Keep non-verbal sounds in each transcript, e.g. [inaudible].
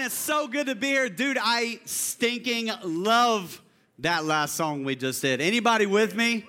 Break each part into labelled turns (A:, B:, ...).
A: Man, it's so good to be here. Dude, I stinking love that last song we just did. Anybody with me?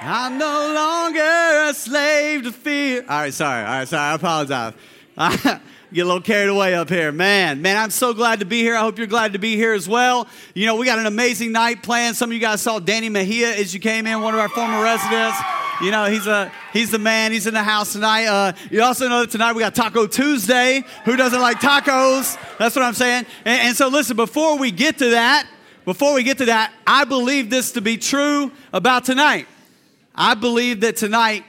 A: I'm no longer a slave to fear. All right, sorry. All right, sorry. I apologize. [laughs] I get a little carried away up here. Man, man, I'm so glad to be here. I hope you're glad to be here as well. You know, we got an amazing night planned. Some of you guys saw Danny Mejia as you came in, one of our former residents. You know, he's a he's the man. He's in the house tonight. Uh, you also know that tonight we got Taco Tuesday. Who doesn't like tacos? That's what I'm saying. And, and so, listen. Before we get to that, before we get to that, I believe this to be true about tonight. I believe that tonight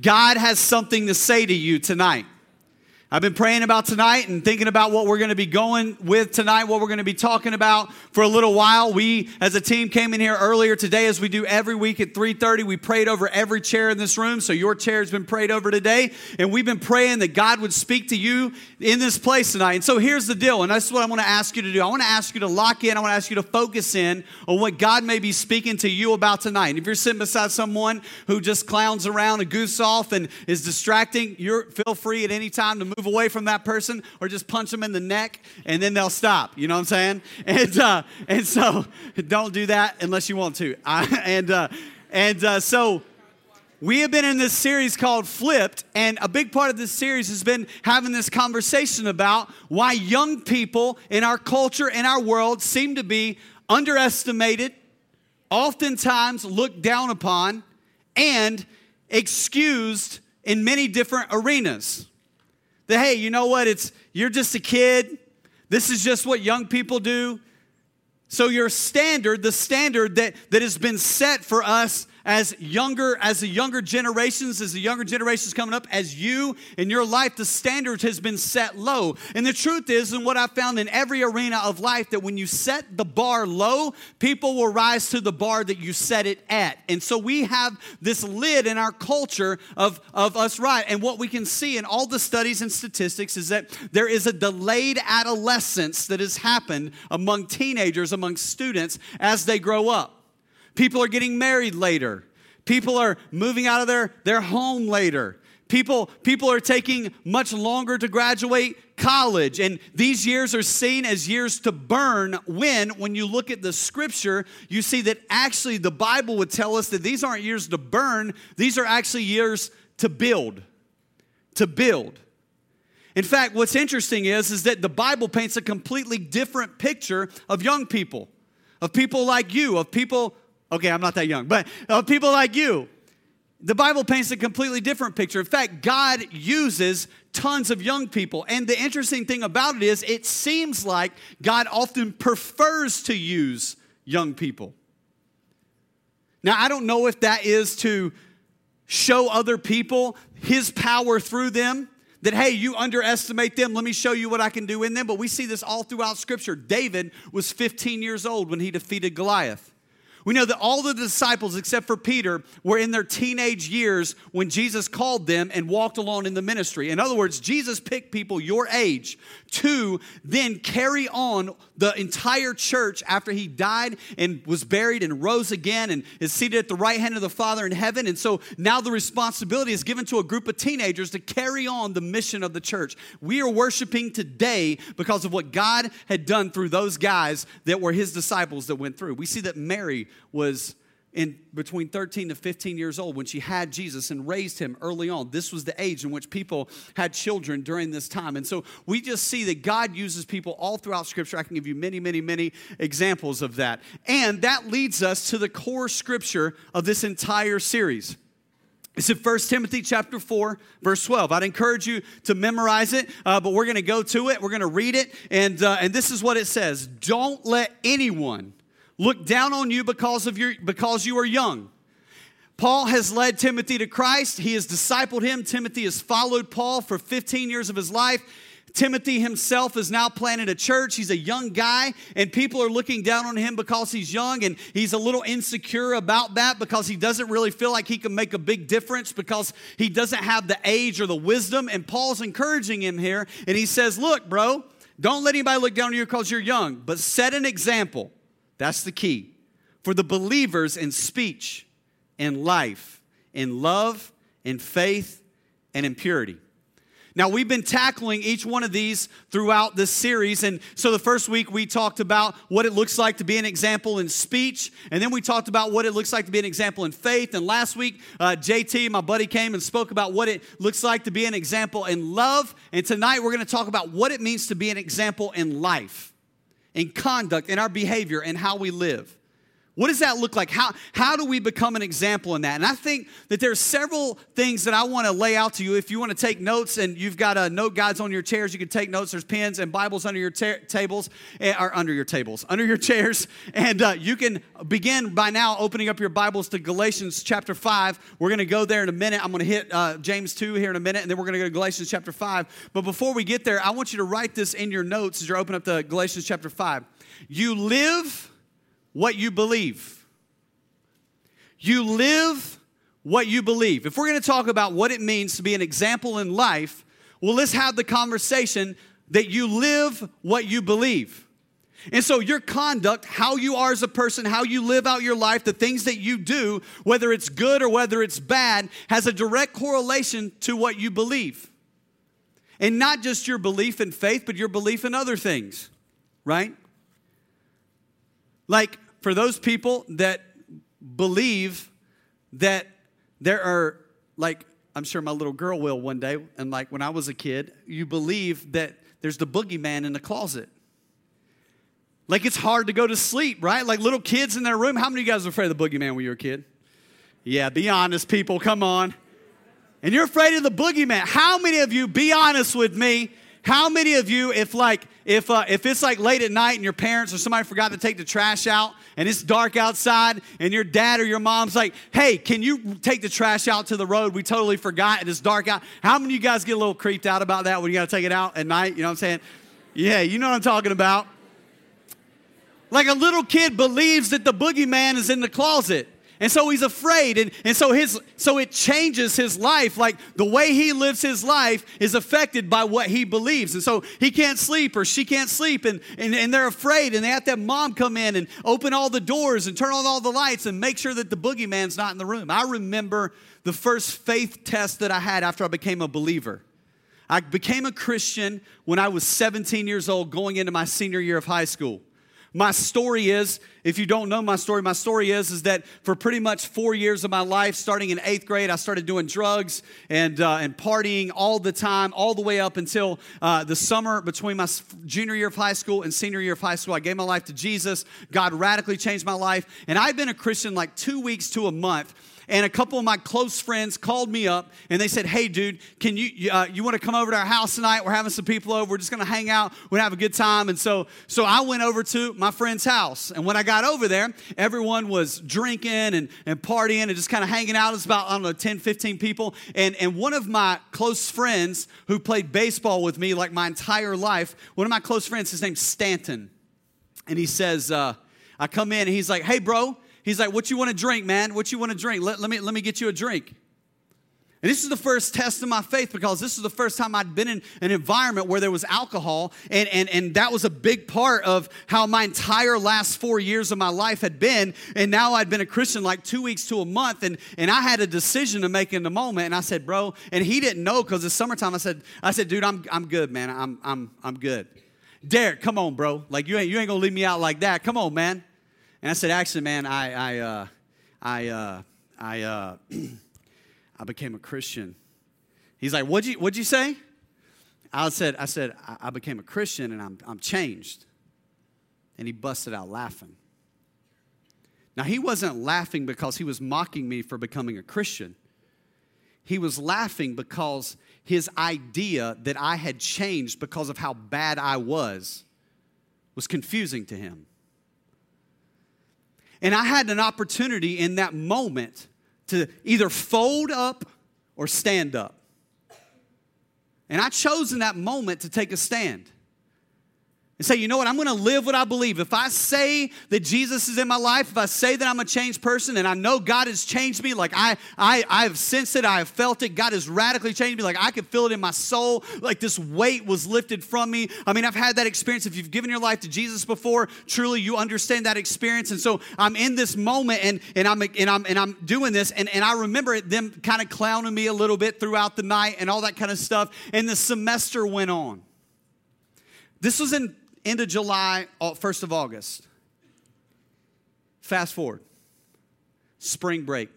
A: God has something to say to you tonight. I've been praying about tonight and thinking about what we're going to be going with tonight, what we're going to be talking about for a little while. We as a team came in here earlier today as we do every week at 3:30. We prayed over every chair in this room, so your chair has been prayed over today, and we've been praying that God would speak to you in this place tonight. And so here's the deal, and that's what I want to ask you to do. I want to ask you to lock in, I want to ask you to focus in on what God may be speaking to you about tonight. And if you're sitting beside someone who just clowns around and goose off and is distracting, you're feel free at any time to move move away from that person or just punch them in the neck and then they'll stop. You know what I'm saying? [laughs] And, uh, and so don't do that unless you want to. [laughs] and uh, and uh, so we have been in this series called Flipped, and a big part of this series has been having this conversation about why young people in our culture, in our world, seem to be underestimated, oftentimes looked down upon, and excused in many different arenas that, hey, you know what? It's you're just a kid. This is just what young people do. So your standard, the standard that, that has been set for us as younger as the younger generations as the younger generations coming up as you in your life the standard has been set low. And the truth is and what i found in every arena of life that when you set the bar low people will rise to the bar that you set it at. And so we have this lid in our culture of, of us right? And what we can see in all the studies and statistics is that there is a delayed adolescence that has happened among teenagers among students as they grow up. People are getting married later. People are moving out of their, their home later. People, people are taking much longer to graduate college. And these years are seen as years to burn when, when you look at the scripture, you see that actually the Bible would tell us that these aren't years to burn, these are actually years to build. To build. In fact, what's interesting is, is that the Bible paints a completely different picture of young people, of people like you, of people Okay, I'm not that young, but uh, people like you. The Bible paints a completely different picture. In fact, God uses tons of young people. And the interesting thing about it is, it seems like God often prefers to use young people. Now, I don't know if that is to show other people his power through them. That, hey, you underestimate them. Let me show you what I can do in them. But we see this all throughout Scripture. David was 15 years old when he defeated Goliath. We know that all the disciples, except for Peter, were in their teenage years when Jesus called them and walked along in the ministry. In other words, Jesus picked people your age to then carry on the entire church after he died and was buried and rose again and is seated at the right hand of the Father in heaven. And so now the responsibility is given to a group of teenagers to carry on the mission of the church. We are worshiping today because of what God had done through those guys that were his disciples that went through. We see that Mary was in between 13 to 15 years old when she had Jesus and raised him early on. This was the age in which people had children during this time. And so we just see that God uses people all throughout scripture. I can give you many, many, many examples of that. And that leads us to the core scripture of this entire series. It's in 1 Timothy chapter 4, verse 12. I'd encourage you to memorize it, uh, but we're going to go to it. We're going to read it. And, uh, and this is what it says Don't let anyone look down on you because of your because you are young. Paul has led Timothy to Christ. He has discipled him. Timothy has followed Paul for 15 years of his life. Timothy himself is now planted a church. He's a young guy, and people are looking down on him because he's young, and he's a little insecure about that because he doesn't really feel like he can make a big difference because he doesn't have the age or the wisdom. And Paul's encouraging him here, and he says, Look, bro, don't let anybody look down on you because you're young, but set an example. That's the key. For the believers in speech, in life, in love, in faith, and in purity. Now, we've been tackling each one of these throughout this series. And so the first week we talked about what it looks like to be an example in speech. And then we talked about what it looks like to be an example in faith. And last week, uh, JT, my buddy, came and spoke about what it looks like to be an example in love. And tonight we're going to talk about what it means to be an example in life, in conduct, in our behavior, and how we live. What does that look like? How, how do we become an example in that? And I think that there are several things that I want to lay out to you. If you want to take notes and you've got a note guides on your chairs, you can take notes. There's pens and Bibles under your ta- tables, eh, or under your tables, under your [laughs] chairs. And uh, you can begin by now opening up your Bibles to Galatians chapter 5. We're going to go there in a minute. I'm going to hit uh, James 2 here in a minute, and then we're going to go to Galatians chapter 5. But before we get there, I want you to write this in your notes as you're opening up to Galatians chapter 5. You live what you believe. You live what you believe. If we're going to talk about what it means to be an example in life, well, let's have the conversation that you live what you believe. And so, your conduct, how you are as a person, how you live out your life, the things that you do, whether it's good or whether it's bad, has a direct correlation to what you believe. And not just your belief in faith, but your belief in other things, right? Like, for those people that believe that there are, like, I'm sure my little girl will one day, and like when I was a kid, you believe that there's the boogeyman in the closet. Like it's hard to go to sleep, right? Like little kids in their room. How many of you guys were afraid of the boogeyman when you were a kid? Yeah, be honest, people, come on. And you're afraid of the boogeyman. How many of you, be honest with me, how many of you, if like if uh, if it's like late at night and your parents or somebody forgot to take the trash out and it's dark outside and your dad or your mom's like, "Hey, can you take the trash out to the road? We totally forgot and it's dark out." How many of you guys get a little creeped out about that when you got to take it out at night? You know what I'm saying? Yeah, you know what I'm talking about. Like a little kid believes that the boogeyman is in the closet. And so he's afraid. And, and so his so it changes his life. Like the way he lives his life is affected by what he believes. And so he can't sleep or she can't sleep and, and, and they're afraid and they have to have mom come in and open all the doors and turn on all the lights and make sure that the boogeyman's not in the room. I remember the first faith test that I had after I became a believer. I became a Christian when I was 17 years old, going into my senior year of high school. My story is, if you don't know my story, my story is, is that for pretty much four years of my life, starting in eighth grade, I started doing drugs and, uh, and partying all the time, all the way up until uh, the summer between my junior year of high school and senior year of high school. I gave my life to Jesus. God radically changed my life. And I've been a Christian like two weeks to a month and a couple of my close friends called me up and they said, "Hey, dude, can you uh, you want to come over to our house tonight? We're having some people over. We're just going to hang out. We're gonna have a good time." And so so I went over to my friend's house, and when I got over there, everyone was drinking and, and partying and just kind of hanging out. It's about I don't know 10, 15 people, and and one of my close friends who played baseball with me like my entire life, one of my close friends, his name's Stanton, and he says, uh, I come in and he's like, "Hey, bro." He's like, What you want to drink, man? What you want to drink? Let, let, me, let me get you a drink. And this is the first test of my faith because this is the first time I'd been in an environment where there was alcohol. And, and, and that was a big part of how my entire last four years of my life had been. And now I'd been a Christian like two weeks to a month. And, and I had a decision to make in the moment. And I said, bro, and he didn't know because it's summertime. I said, I said, dude, I'm, I'm good, man. I'm, I'm, I'm good. Derek, come on, bro. Like you ain't, you ain't gonna leave me out like that. Come on, man. And I said, actually, man, I, I, uh, I, uh, I, uh, [clears throat] I became a Christian. He's like, what'd you, what'd you say? I said, I said, I became a Christian and I'm, I'm changed. And he busted out laughing. Now, he wasn't laughing because he was mocking me for becoming a Christian. He was laughing because his idea that I had changed because of how bad I was was confusing to him. And I had an opportunity in that moment to either fold up or stand up. And I chose in that moment to take a stand. And say, you know what, I'm gonna live what I believe. If I say that Jesus is in my life, if I say that I'm a changed person and I know God has changed me, like I, I, I have sensed it, I have felt it, God has radically changed me, like I can feel it in my soul, like this weight was lifted from me. I mean, I've had that experience. If you've given your life to Jesus before, truly you understand that experience. And so I'm in this moment and, and I'm and I'm and I'm doing this, and, and I remember them kind of clowning me a little bit throughout the night and all that kind of stuff. And the semester went on. This was in end of July, 1st uh, of August. Fast forward, spring break.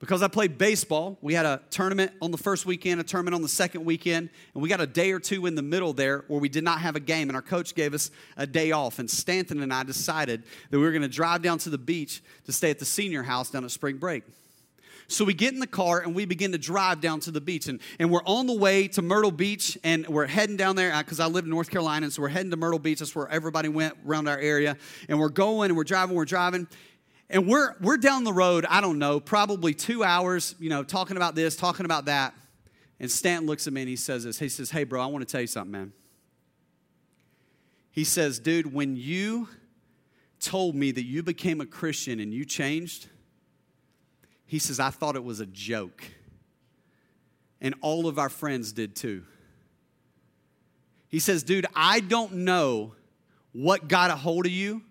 A: Because I played baseball, we had a tournament on the first weekend, a tournament on the second weekend, and we got a day or two in the middle there where we did not have a game, and our coach gave us a day off. And Stanton and I decided that we were going to drive down to the beach to stay at the senior house down at spring break. So we get in the car and we begin to drive down to the beach. And, and we're on the way to Myrtle Beach and we're heading down there because uh, I live in North Carolina. So we're heading to Myrtle Beach. That's where everybody went around our area. And we're going and we're driving, we're driving. And we're, we're down the road, I don't know, probably two hours, you know, talking about this, talking about that. And Stanton looks at me and he says this. He says, Hey, bro, I want to tell you something, man. He says, Dude, when you told me that you became a Christian and you changed, he says, I thought it was a joke. And all of our friends did too. He says, Dude, I don't know what got a hold of you,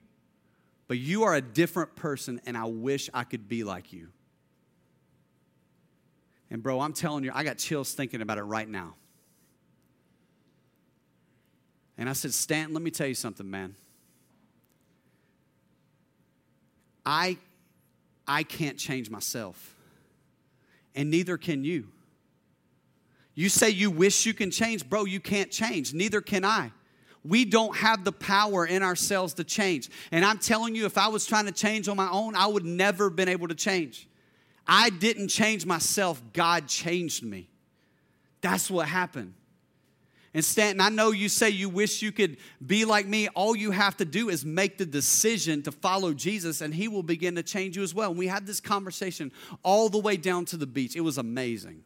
A: but you are a different person, and I wish I could be like you. And, bro, I'm telling you, I got chills thinking about it right now. And I said, Stanton, let me tell you something, man. I I can't change myself, and neither can you. You say you wish you can change, bro, you can't change. Neither can I. We don't have the power in ourselves to change. And I'm telling you, if I was trying to change on my own, I would never have been able to change. I didn't change myself, God changed me. That's what happened. And Stanton, I know you say you wish you could be like me. All you have to do is make the decision to follow Jesus, and He will begin to change you as well. And we had this conversation all the way down to the beach. It was amazing.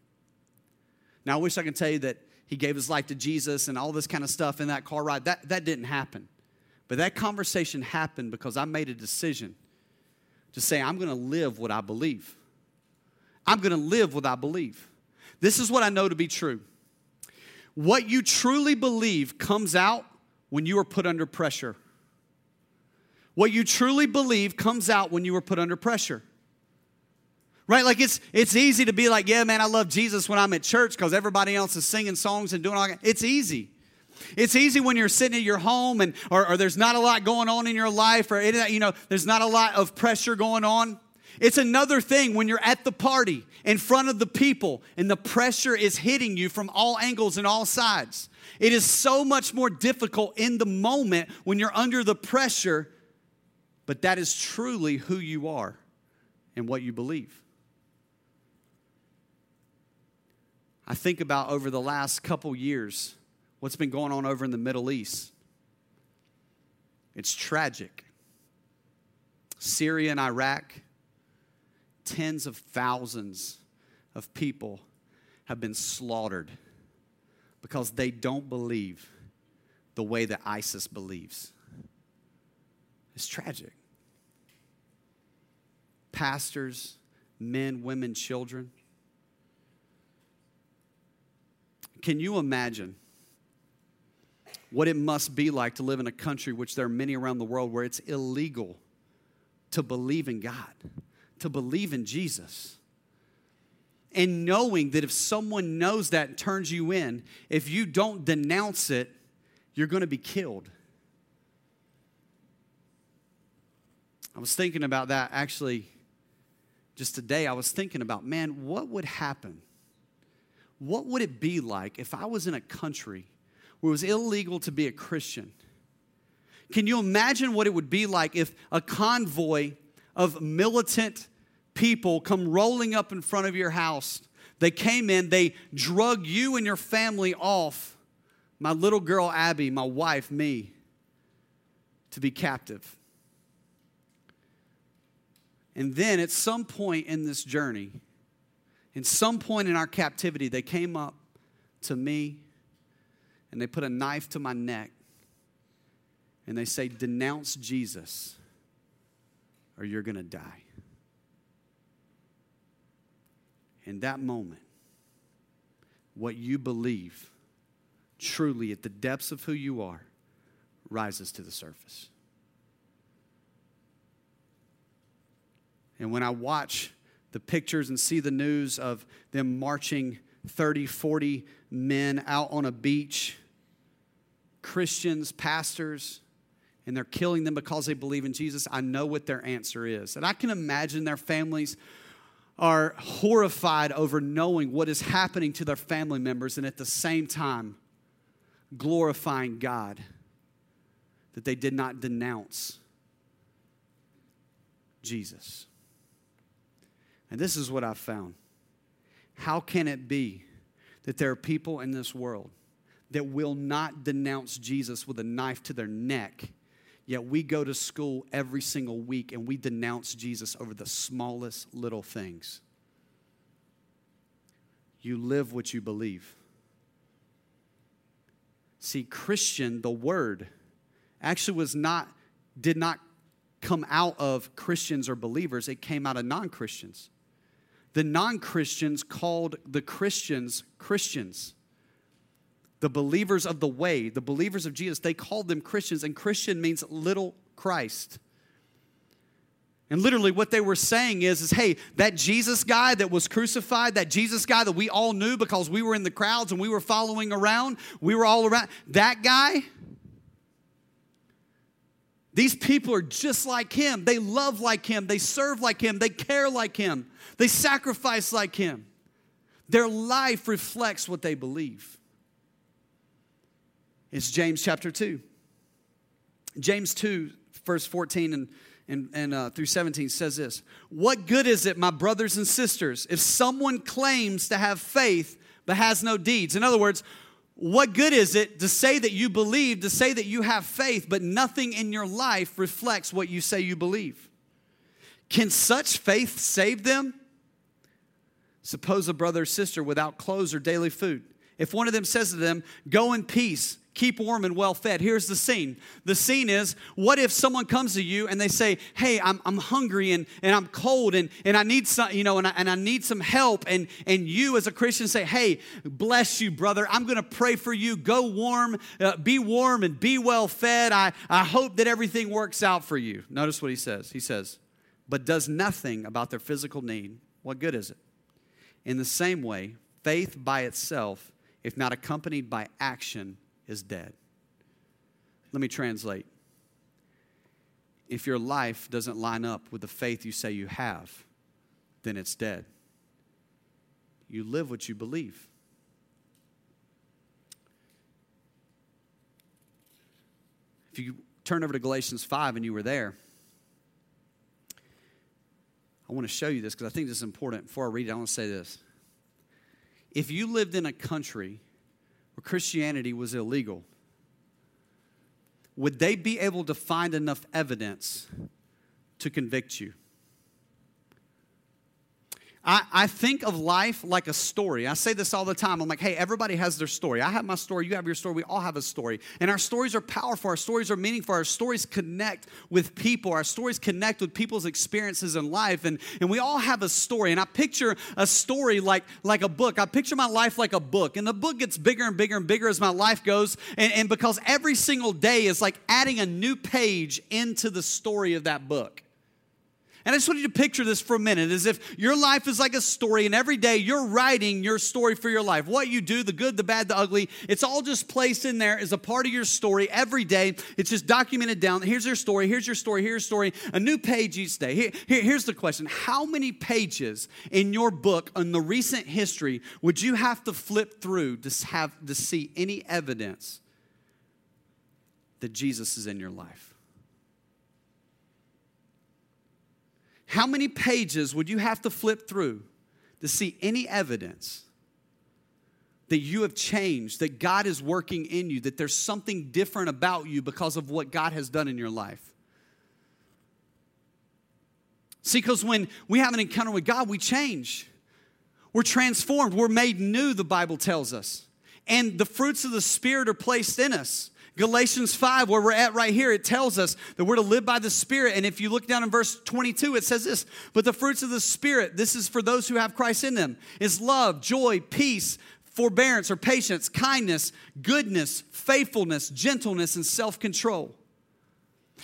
A: Now, I wish I could tell you that He gave His life to Jesus and all this kind of stuff in that car ride. That, that didn't happen. But that conversation happened because I made a decision to say, I'm going to live what I believe. I'm going to live what I believe. This is what I know to be true. What you truly believe comes out when you are put under pressure. What you truly believe comes out when you are put under pressure. Right? Like it's it's easy to be like, yeah, man, I love Jesus when I'm at church because everybody else is singing songs and doing all that. It's easy. It's easy when you're sitting at your home and or, or there's not a lot going on in your life or you know, there's not a lot of pressure going on. It's another thing when you're at the party in front of the people and the pressure is hitting you from all angles and all sides. It is so much more difficult in the moment when you're under the pressure, but that is truly who you are and what you believe. I think about over the last couple years what's been going on over in the Middle East. It's tragic. Syria and Iraq tens of thousands of people have been slaughtered because they don't believe the way that ISIS believes. It's tragic. Pastors, men, women, children. Can you imagine what it must be like to live in a country which there are many around the world where it's illegal to believe in God? To believe in Jesus. And knowing that if someone knows that and turns you in, if you don't denounce it, you're going to be killed. I was thinking about that actually just today. I was thinking about, man, what would happen? What would it be like if I was in a country where it was illegal to be a Christian? Can you imagine what it would be like if a convoy of militant people come rolling up in front of your house. They came in, they drug you and your family off, my little girl Abby, my wife, me, to be captive. And then at some point in this journey, in some point in our captivity, they came up to me and they put a knife to my neck and they say, Denounce Jesus or you're going to die. In that moment, what you believe truly at the depths of who you are rises to the surface. And when I watch the pictures and see the news of them marching 30, 40 men out on a beach, Christians, pastors, and they're killing them because they believe in Jesus, I know what their answer is. And I can imagine their families are horrified over knowing what is happening to their family members and at the same time glorifying God that they did not denounce Jesus. And this is what I've found. How can it be that there are people in this world that will not denounce Jesus with a knife to their neck, yet we go to school every single week and we denounce Jesus over the smallest little things? You live what you believe. See, Christian, the word, actually was not, did not come out of Christians or believers, it came out of non Christians the non Christians called the Christians Christians. The believers of the way, the believers of Jesus, they called them Christians, and Christian means little Christ. And literally, what they were saying is, is, hey, that Jesus guy that was crucified, that Jesus guy that we all knew because we were in the crowds and we were following around, we were all around, that guy, these people are just like him. They love like him. They serve like him. They care like him. They sacrifice like him. Their life reflects what they believe. It's James chapter 2. James 2, verse 14 and, and, and uh, through 17 says this What good is it, my brothers and sisters, if someone claims to have faith but has no deeds? In other words, what good is it to say that you believe, to say that you have faith, but nothing in your life reflects what you say you believe? Can such faith save them? Suppose a brother or sister without clothes or daily food. If one of them says to them, Go in peace, keep warm and well fed. Here's the scene. The scene is what if someone comes to you and they say, Hey, I'm, I'm hungry and, and I'm cold and, and I need some, you know, and I, and I need some help. And, and you as a Christian say, Hey, bless you, brother. I'm going to pray for you. Go warm, uh, be warm and be well fed. I, I hope that everything works out for you. Notice what he says. He says, But does nothing about their physical need. What good is it? In the same way, faith by itself, if not accompanied by action, is dead. Let me translate. If your life doesn't line up with the faith you say you have, then it's dead. You live what you believe. If you turn over to Galatians 5 and you were there, I want to show you this because I think this is important. Before I read it, I want to say this. If you lived in a country where Christianity was illegal, would they be able to find enough evidence to convict you? I, I think of life like a story. I say this all the time. I'm like, hey, everybody has their story. I have my story, you have your story, we all have a story. And our stories are powerful, our stories are meaningful, our stories connect with people, our stories connect with people's experiences in life. And, and we all have a story. And I picture a story like, like a book. I picture my life like a book. And the book gets bigger and bigger and bigger as my life goes. And, and because every single day is like adding a new page into the story of that book. And I just want you to picture this for a minute as if your life is like a story, and every day you're writing your story for your life. What you do, the good, the bad, the ugly, it's all just placed in there as a part of your story every day. It's just documented down. Here's your story, here's your story, here's your story, a new page each day. Here, here, here's the question How many pages in your book on the recent history would you have to flip through to, have, to see any evidence that Jesus is in your life? How many pages would you have to flip through to see any evidence that you have changed, that God is working in you, that there's something different about you because of what God has done in your life? See, because when we have an encounter with God, we change. We're transformed. We're made new, the Bible tells us. And the fruits of the Spirit are placed in us. Galatians 5, where we're at right here, it tells us that we're to live by the Spirit. And if you look down in verse 22, it says this But the fruits of the Spirit, this is for those who have Christ in them, is love, joy, peace, forbearance or patience, kindness, goodness, faithfulness, gentleness, and self control.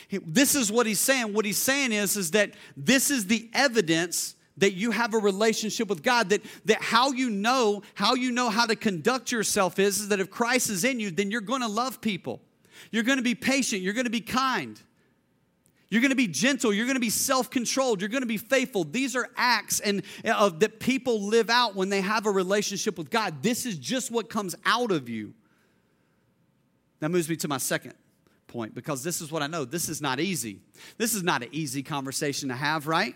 A: This is what he's saying. What he's saying is, is that this is the evidence that you have a relationship with God, that, that how you know, how you know how to conduct yourself is, is that if Christ is in you, then you're gonna love people. You're gonna be patient, you're gonna be kind. You're going to be gentle. You're going to be self-controlled. You're going to be faithful. These are acts and uh, that people live out when they have a relationship with God. This is just what comes out of you. That moves me to my second point because this is what I know. This is not easy. This is not an easy conversation to have, right?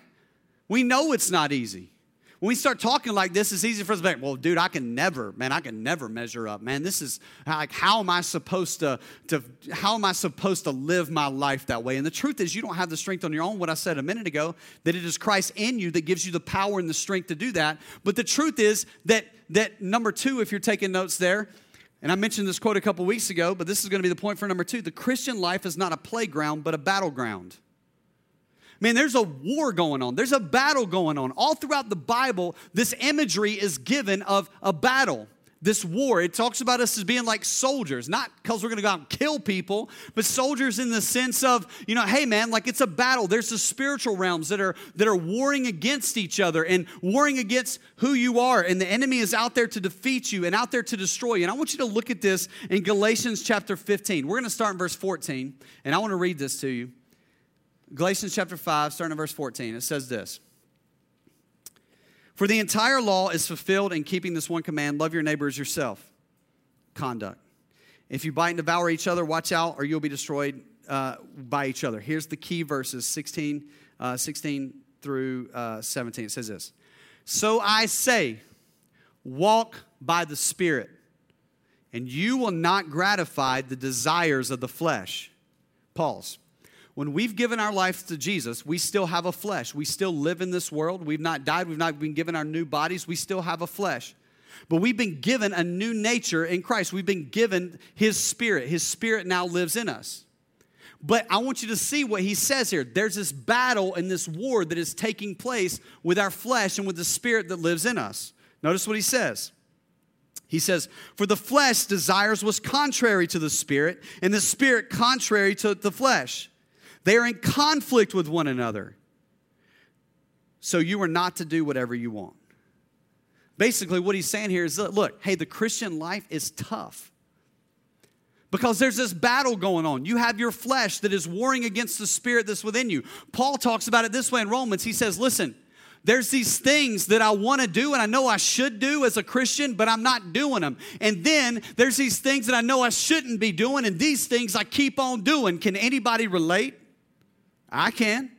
A: We know it's not easy. When we start talking like this, it's easy for us to be like, well, dude, I can never, man, I can never measure up. Man, this is like, how am I supposed to, to how am I supposed to live my life that way? And the truth is, you don't have the strength on your own. What I said a minute ago, that it is Christ in you that gives you the power and the strength to do that. But the truth is that that number two, if you're taking notes there, and I mentioned this quote a couple weeks ago, but this is going to be the point for number two. The Christian life is not a playground, but a battleground. Man, there's a war going on. There's a battle going on. All throughout the Bible, this imagery is given of a battle, this war. It talks about us as being like soldiers, not because we're going to go out and kill people, but soldiers in the sense of, you know, hey man, like it's a battle. There's the spiritual realms that are that are warring against each other and warring against who you are, and the enemy is out there to defeat you and out there to destroy you. And I want you to look at this in Galatians chapter 15. We're going to start in verse 14, and I want to read this to you. Galatians chapter 5, starting in verse 14, it says this For the entire law is fulfilled in keeping this one command love your neighbor as yourself. Conduct. If you bite and devour each other, watch out, or you'll be destroyed uh, by each other. Here's the key verses 16, uh, 16 through uh, 17. It says this So I say, walk by the Spirit, and you will not gratify the desires of the flesh. Pause when we've given our lives to Jesus, we still have a flesh. We still live in this world. We've not died. We've not been given our new bodies. We still have a flesh. But we've been given a new nature in Christ. We've been given His Spirit. His Spirit now lives in us. But I want you to see what he says here. There's this battle and this war that is taking place with our flesh and with the spirit that lives in us. Notice what he says. He says, For the flesh desires was contrary to the spirit, and the spirit contrary to the flesh. They are in conflict with one another. So you are not to do whatever you want. Basically, what he's saying here is look, hey, the Christian life is tough because there's this battle going on. You have your flesh that is warring against the spirit that's within you. Paul talks about it this way in Romans. He says, listen, there's these things that I want to do and I know I should do as a Christian, but I'm not doing them. And then there's these things that I know I shouldn't be doing, and these things I keep on doing. Can anybody relate? I can.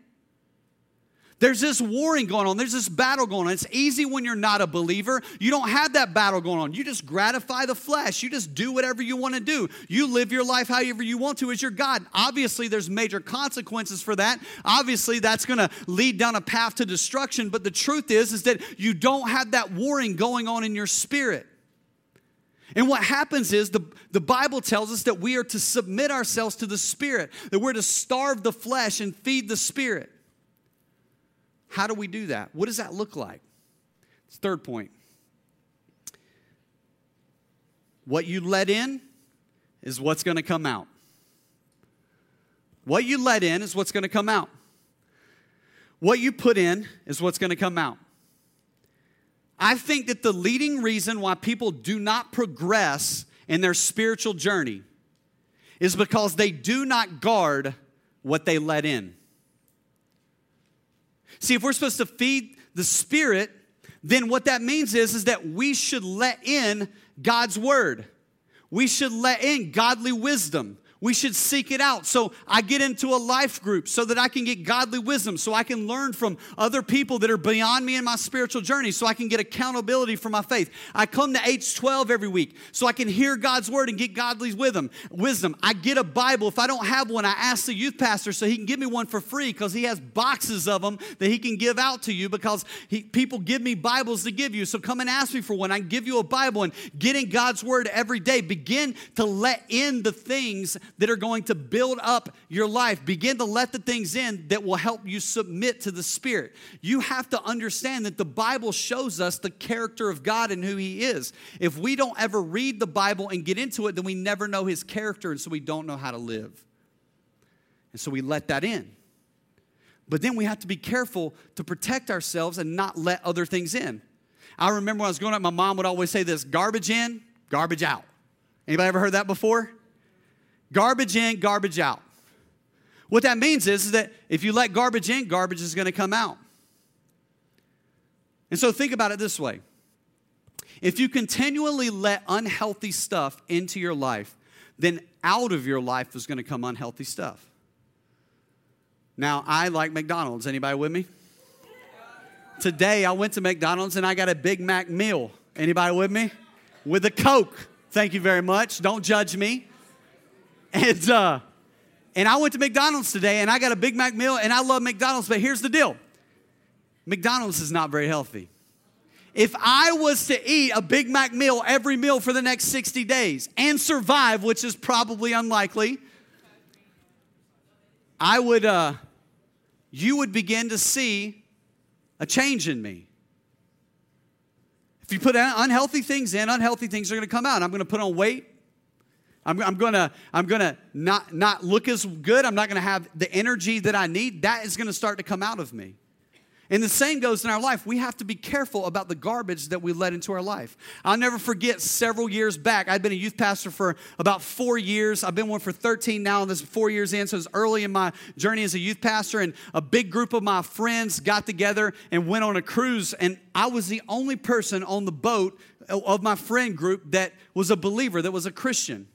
A: There's this warring going on. There's this battle going on. It's easy when you're not a believer. You don't have that battle going on. You just gratify the flesh. You just do whatever you want to do. You live your life however you want to as your God. Obviously, there's major consequences for that. Obviously, that's going to lead down a path to destruction. But the truth is, is that you don't have that warring going on in your spirit. And what happens is the, the Bible tells us that we are to submit ourselves to the Spirit, that we're to starve the flesh and feed the Spirit. How do we do that? What does that look like? Third point. What you let in is what's going to come out. What you let in is what's going to come out. What you put in is what's going to come out. I think that the leading reason why people do not progress in their spiritual journey is because they do not guard what they let in. See, if we're supposed to feed the spirit, then what that means is, is that we should let in God's word. We should let in godly wisdom. We should seek it out. So I get into a life group so that I can get godly wisdom, so I can learn from other people that are beyond me in my spiritual journey, so I can get accountability for my faith. I come to H12 every week so I can hear God's word and get godly wisdom. I get a Bible. If I don't have one, I ask the youth pastor so he can give me one for free because he has boxes of them that he can give out to you because he, people give me Bibles to give you. So come and ask me for one. I can give you a Bible and get in God's word every day. Begin to let in the things that are going to build up your life. Begin to let the things in that will help you submit to the Spirit. You have to understand that the Bible shows us the character of God and who He is. If we don't ever read the Bible and get into it, then we never know His character, and so we don't know how to live. And so we let that in. But then we have to be careful to protect ourselves and not let other things in. I remember when I was growing up, my mom would always say this garbage in, garbage out. Anybody ever heard that before? Garbage in, garbage out. What that means is, is that if you let garbage in, garbage is going to come out. And so think about it this way if you continually let unhealthy stuff into your life, then out of your life is going to come unhealthy stuff. Now, I like McDonald's. Anybody with me? Today I went to McDonald's and I got a Big Mac meal. Anybody with me? With a Coke. Thank you very much. Don't judge me. And uh, and I went to McDonald's today and I got a Big Mac meal and I love McDonald's, but here's the deal. McDonald's is not very healthy. If I was to eat a Big Mac meal every meal for the next 60 days and survive, which is probably unlikely, I would uh, you would begin to see a change in me. If you put unhealthy things in, unhealthy things are going to come out. I'm going to put on weight. I'm, I'm to I'm to not not look as good. I'm not to have the energy that I need. That is to start to come out of me. And the same goes in our life. We have to be careful about the garbage that we let into our life. I'll never forget several years back, I'd been a youth pastor for about four years. I've been one for 13 now, and this is four years in. So it's early in my journey as a youth pastor. And a big group of my friends got together and went on a cruise. And I was the only person on the boat of my friend group that was a believer, that was a Christian.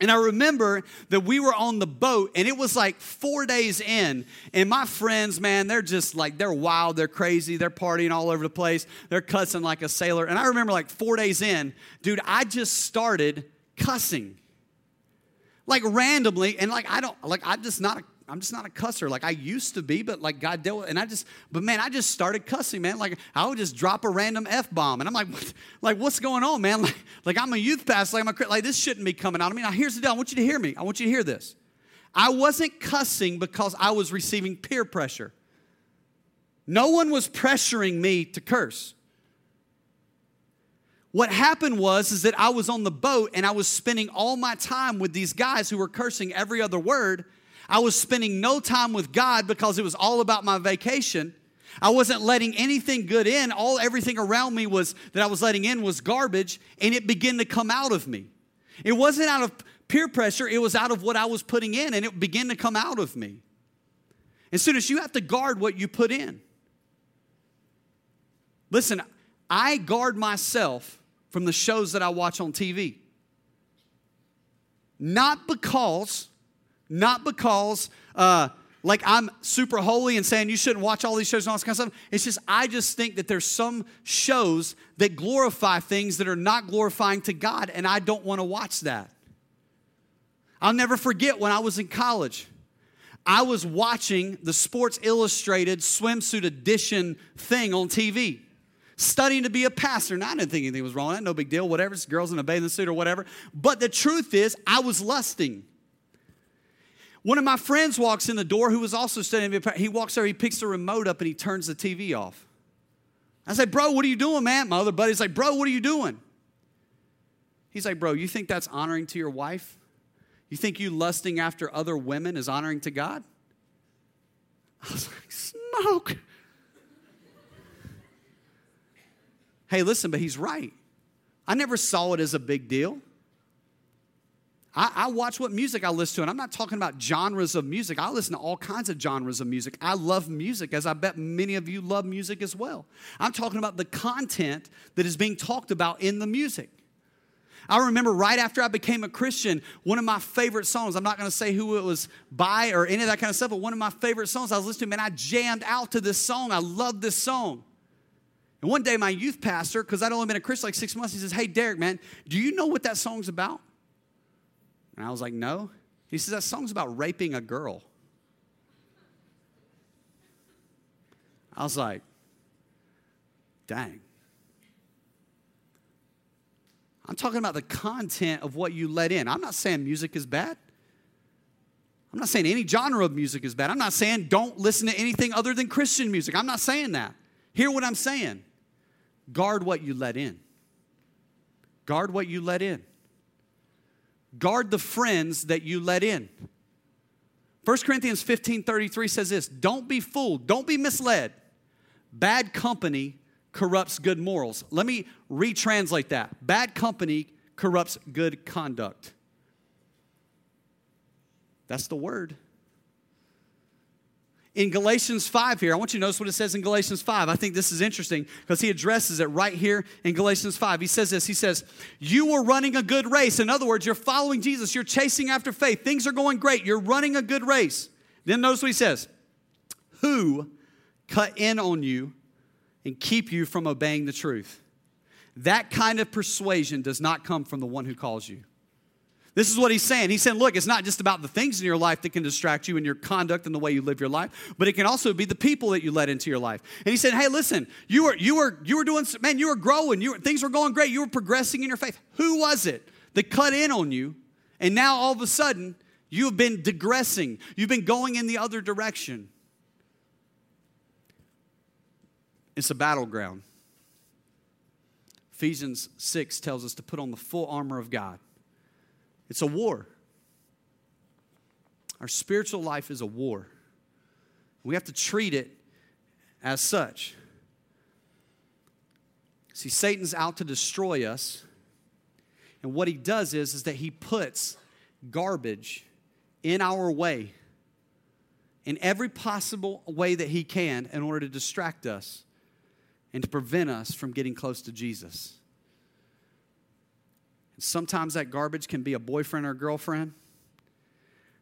A: And I remember that we were on the boat and it was like four days in. And my friends, man, they're just like, they're wild, they're crazy, they're partying all over the place, they're cussing like a sailor. And I remember like four days in, dude, I just started cussing. Like randomly, and like I don't, like I'm just not a I'm just not a cusser like I used to be, but like God dealt with, and I just, but man, I just started cussing, man. Like I would just drop a random f bomb, and I'm like, what, like what's going on, man? [laughs] Like, like I'm a youth pastor, like I'm a like this shouldn't be coming out of me. Now here's the deal. I want you to hear me. I want you to hear this. I wasn't cussing because I was receiving peer pressure. No one was pressuring me to curse. What happened was is that I was on the boat and I was spending all my time with these guys who were cursing every other word I was spending no time with God because it was all about my vacation. I wasn't letting anything good in. All everything around me was that I was letting in was garbage, and it began to come out of me. It wasn't out of peer pressure, it was out of what I was putting in, and it began to come out of me. As soon as you have to guard what you put in. Listen, I guard myself from the shows that I watch on TV. Not because not because uh, like I'm super holy and saying you shouldn't watch all these shows and all this kind of stuff. It's just I just think that there's some shows that glorify things that are not glorifying to God, and I don't want to watch that. I'll never forget when I was in college. I was watching the Sports Illustrated swimsuit edition thing on TV, studying to be a pastor. Now, I didn't think anything was wrong. That no big deal. Whatever, it's girls in a bathing suit or whatever. But the truth is, I was lusting. One of my friends walks in the door who was also studying. He walks there, he picks the remote up, and he turns the TV off. I say, Bro, what are you doing, man? My other buddy's like, Bro, what are you doing? He's like, Bro, you think that's honoring to your wife? You think you lusting after other women is honoring to God? I was like, Smoke. hey, listen, but he's right. I never saw it as a big deal. I, I, watch what music I listen to, and I'm not talking about genres of music. I listen to all kinds of genres of music. I love music, as I bet many of you love music as well. I'm talking about the content that is being talked about in the music. I remember right after I became a Christian, one of my favorite songs, I'm not gonna say who it was by or any of that kind of stuff, but one of my favorite songs I was listening to, man, I jammed out to this song. I love this song. And one day, my youth pastor, because I'd only been a Christian like six months, he says, Hey, Derek, man, do you know what that song's about? And I was like, No. He says, That song's about raping a girl. I was like, Dang. I'm talking about the content of what you let in. I'm not saying music is bad. I'm not saying any genre of music is bad. I'm not saying don't listen to anything other than Christian music. I'm not saying that. Hear what I'm saying. Guard what you let in. Guard what you let in. Guard the friends that you let in. 1 Corinthians 15 33 says this Don't be fooled, don't be misled. Bad company corrupts good morals. Let me retranslate that. Bad company corrupts good conduct. That's the word. In Galatians 5 here, I want you to notice what it says in Galatians 5. I think this is interesting because he addresses it right here in Galatians 5. He says this He says, You were running a good race. In other words, you're following Jesus, you're chasing after faith. Things are going great. You're running a good race. Then notice what he says Who cut in on you and keep you from obeying the truth? That kind of persuasion does not come from the one who calls you. This is what he's saying. He's saying, look, it's not just about the things in your life that can distract you in your conduct and the way you live your life, but it can also be the people that you let into your life. And he said, hey, listen, you were you were you were doing man, you were growing, you were, things were going great, you were progressing in your faith. Who was it that cut in on you, and now all of a sudden you have been digressing, you've been going in the other direction. It's a battleground. Ephesians 6 tells us to put on the full armor of God it's a war. Our spiritual life is a war. We have to treat it as such. See, Satan's out to destroy us. And what he does is, is that he puts garbage in our way in every possible way that he can in order to distract us and to prevent us from getting close to Jesus. Sometimes that garbage can be a boyfriend or girlfriend.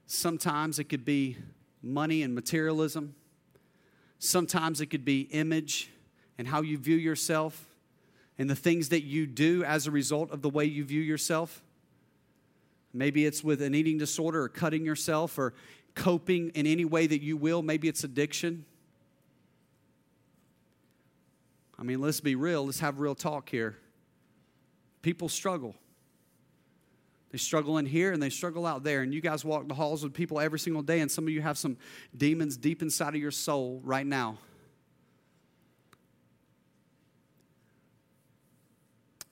A: Sometimes it could be money and materialism. Sometimes it could be image and how you view yourself and the things that you do as a result of the way you view yourself. Maybe it's with an eating disorder or cutting yourself or coping in any way that you will. Maybe it's addiction. I mean, let's be real. Let's have real talk here. People struggle. They struggle in here and they struggle out there. And you guys walk the halls with people every single day, and some of you have some demons deep inside of your soul right now.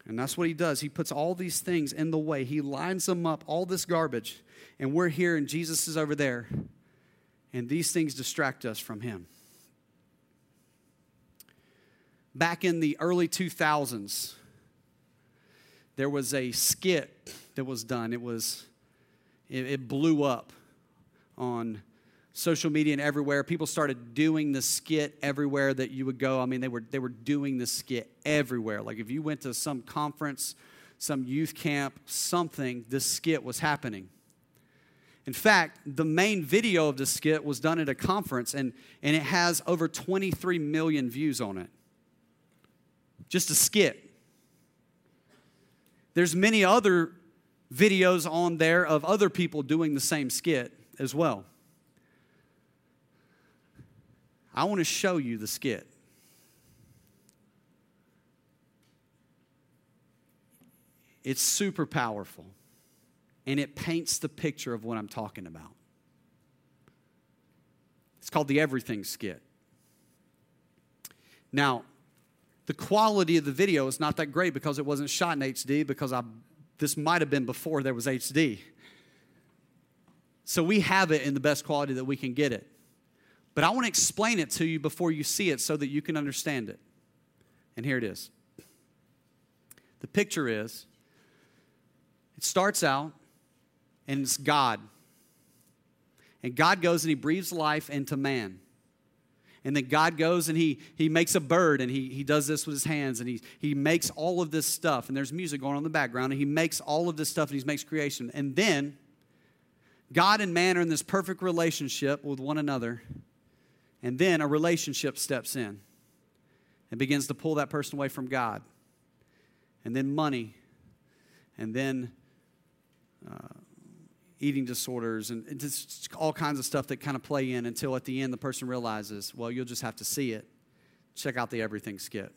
A: And that's what he does. He puts all these things in the way, he lines them up, all this garbage. And we're here, and Jesus is over there. And these things distract us from him. Back in the early 2000s, there was a skit that was done. It was, it, it blew up on social media and everywhere. People started doing the skit everywhere that you would go. I mean, they were they were doing the skit everywhere. Like if you went to some conference, some youth camp, something, this skit was happening. In fact, the main video of the skit was done at a conference, and, and it has over 23 million views on it. Just a skit. There's many other videos on there of other people doing the same skit as well. I want to show you the skit. It's super powerful, and it paints the picture of what I'm talking about. It's called the Everything Skit. Now, the quality of the video is not that great because it wasn't shot in HD because I, this might have been before there was HD. So we have it in the best quality that we can get it. But I want to explain it to you before you see it so that you can understand it. And here it is. The picture is it starts out and it's God. And God goes and he breathes life into man and then God goes and he, he makes a bird and he, he does this with his hands and he, he makes all of this stuff. And there's music going on in the background and he makes all of this stuff and he makes creation. And then God and man are in this perfect relationship with one another. And then a relationship steps in and begins to pull that person away from God. And then money. And then uh, eating disorders and just all kinds of stuff that kind of play in until at the end the person realizes, well, you'll just have to see it. Check out the Everything skit.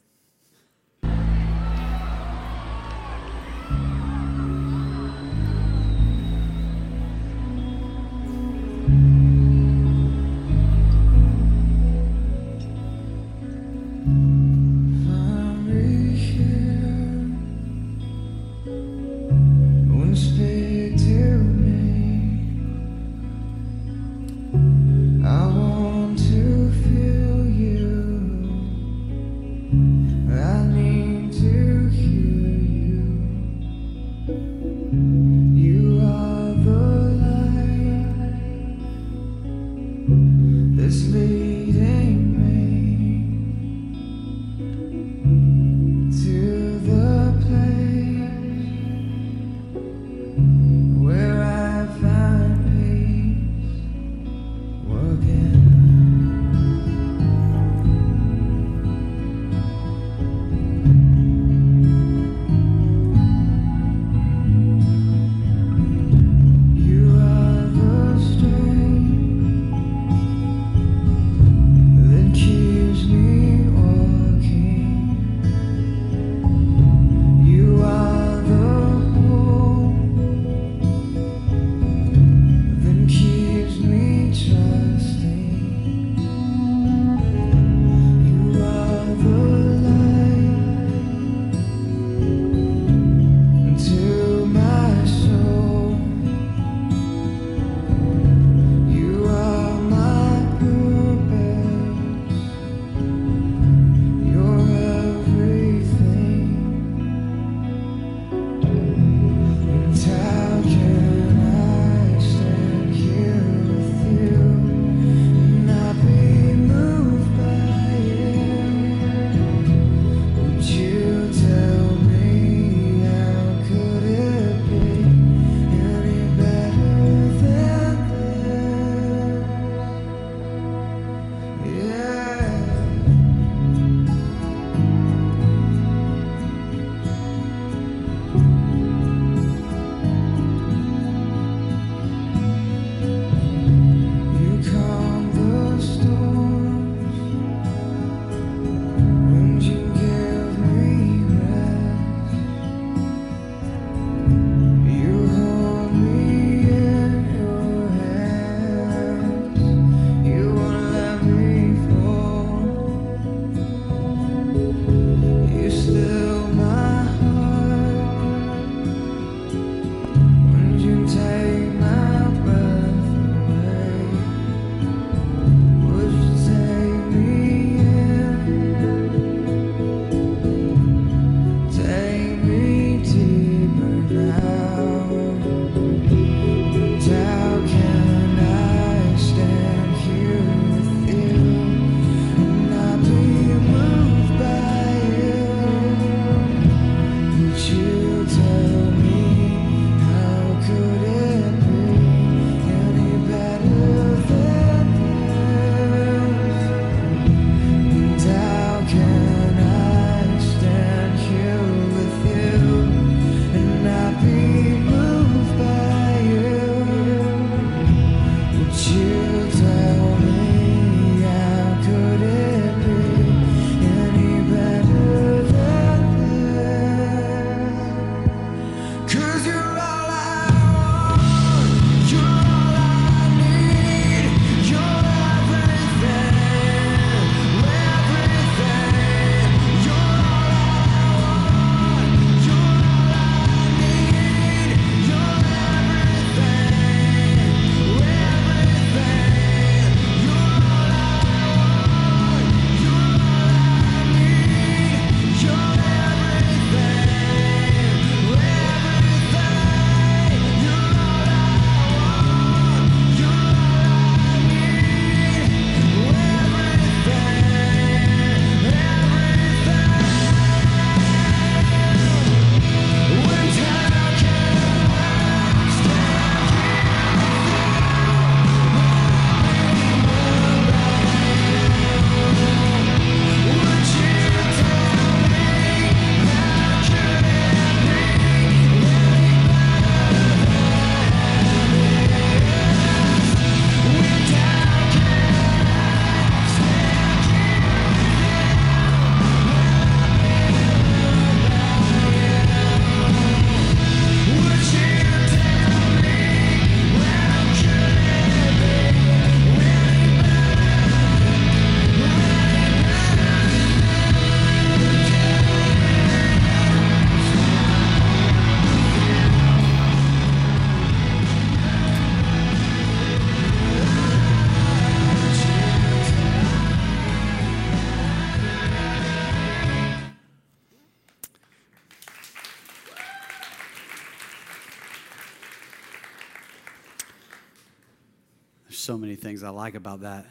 A: So many things I like about that.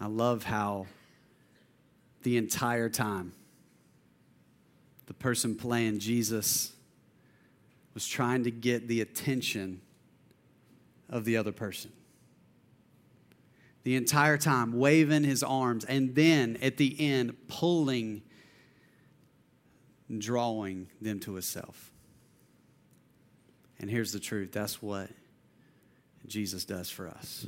A: I love how the entire time the person playing Jesus was trying to get the attention of the other person. The entire time, waving his arms, and then at the end, pulling, drawing them to himself. And here's the truth that's what Jesus does for us.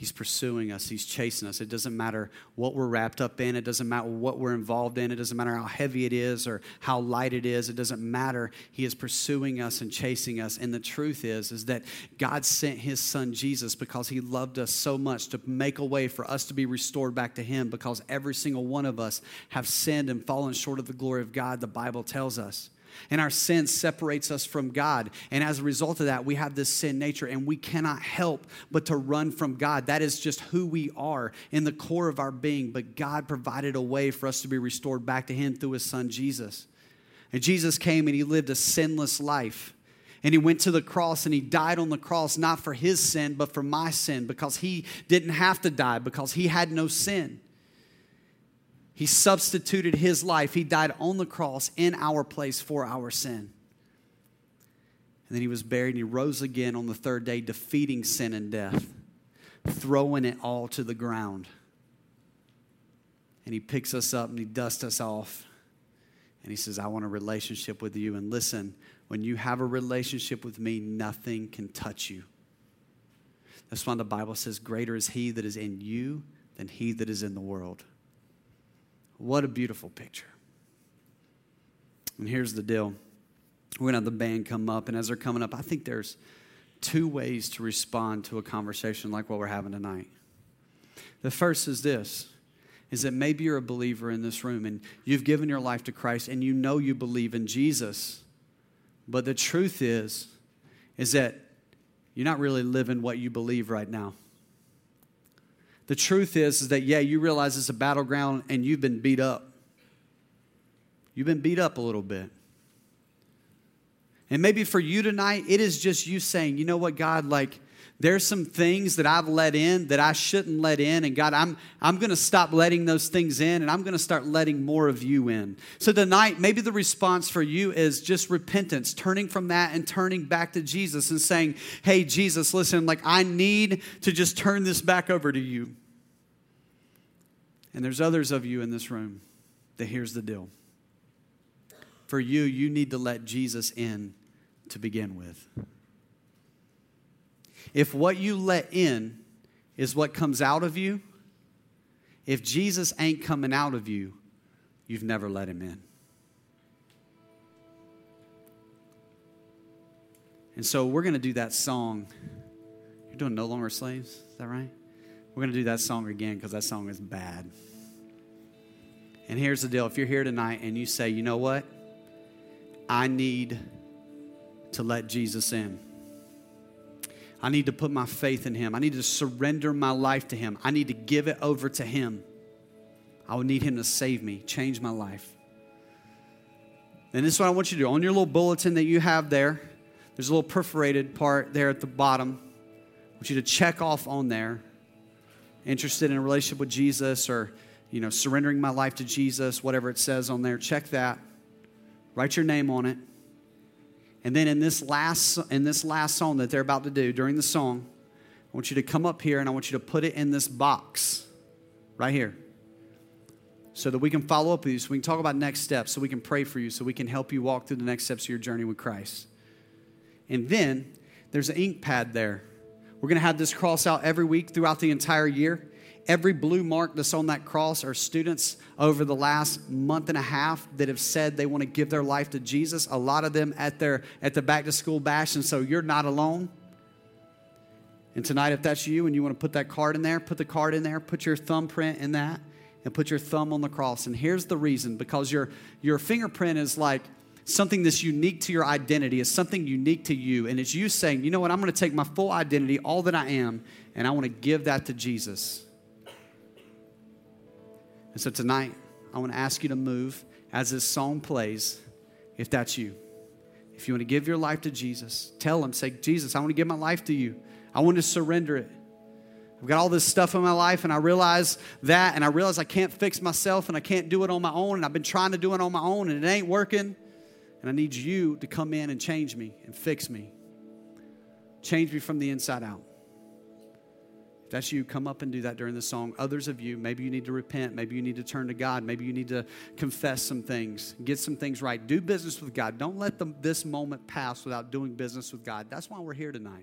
A: He's pursuing us. He's chasing us. It doesn't matter what we're wrapped up in. It doesn't matter what we're involved in. It doesn't matter how heavy it is or how light it is. It doesn't matter. He is pursuing us and chasing us. And the truth is, is that God sent his son Jesus because he loved us so much to make a way for us to be restored back to him because every single one of us have sinned and fallen short of the glory of God, the Bible tells us. And our sin separates us from God. And as a result of that, we have this sin nature and we cannot help but to run from God. That is just who we are in the core of our being. But God provided a way for us to be restored back to Him through His Son Jesus. And Jesus came and He lived a sinless life. And he went to the cross and he died on the cross, not for his sin, but for my sin, because he didn't have to die, because he had no sin. He substituted his life. He died on the cross in our place for our sin. And then he was buried and he rose again on the third day, defeating sin and death, throwing it all to the ground. And he picks us up and he dusts us off. And he says, I want a relationship with you. And listen, when you have a relationship with me, nothing can touch you. That's why the Bible says, Greater is he that is in you than he that is in the world. What a beautiful picture. And here's the deal we're going to have the band come up, and as they're coming up, I think there's two ways to respond to a conversation like what we're having tonight. The first is this is that maybe you're a believer in this room and you've given your life to Christ and you know you believe in Jesus. But the truth is is that you're not really living what you believe right now. The truth is, is that, yeah, you realize it's a battleground and you've been beat up. You've been beat up a little bit. And maybe for you tonight, it is just you saying, you know what, God, like, there's some things that I've let in that I shouldn't let in. And God, I'm, I'm going to stop letting those things in and I'm going to start letting more of you in. So tonight, maybe the response for you is just repentance, turning from that and turning back to Jesus and saying, hey, Jesus, listen, like I need to just turn this back over to you. And there's others of you in this room that here's the deal. For you, you need to let Jesus in to begin with. If what you let in is what comes out of you, if Jesus ain't coming out of you, you've never let him in. And so we're going to do that song. You're doing No Longer Slaves? Is that right? We're going to do that song again because that song is bad. And here's the deal if you're here tonight and you say, you know what? I need to let Jesus in. I need to put my faith in Him. I need to surrender my life to Him. I need to give it over to Him. I would need Him to save me, change my life. And this is what I want you to do. On your little bulletin that you have there, there's a little perforated part there at the bottom. I want you to check off on there interested in a relationship with Jesus or, you know, surrendering my life to Jesus, whatever it says on there, check that. Write your name on it. And then in this last in this last song that they're about to do during the song, I want you to come up here and I want you to put it in this box right here. So that we can follow up with you, so we can talk about next steps, so we can pray for you, so we can help you walk through the next steps of your journey with Christ. And then there's an ink pad there we're going to have this cross out every week throughout the entire year. Every blue mark that's on that cross are students over the last month and a half that have said they want to give their life to Jesus. A lot of them at their at the back to school bash, and so you're not alone. And tonight, if that's you and you want to put that card in there, put the card in there, put your thumbprint in that, and put your thumb on the cross. And here's the reason because your your fingerprint is like something that's unique to your identity, is something unique to you. And it's you saying, you know what, I'm going to take my full identity, all that I am, and I want to give that to Jesus. And so tonight, I want to ask you to move as this song plays, if that's you. If you want to give your life to Jesus, tell him, say, Jesus, I want to give my life to you. I want to surrender it. I've got all this stuff in my life, and I realize that, and I realize I can't fix myself, and I can't do it on my own, and I've been trying to do it on my own, and it ain't working. And I need you to come in and change me and fix me. Change me from the inside out. If that's you, come up and do that during the song. Others of you, maybe you need to repent. Maybe you need to turn to God. Maybe you need to confess some things, get some things right. Do business with God. Don't let the, this moment pass without doing business with God. That's why we're here tonight.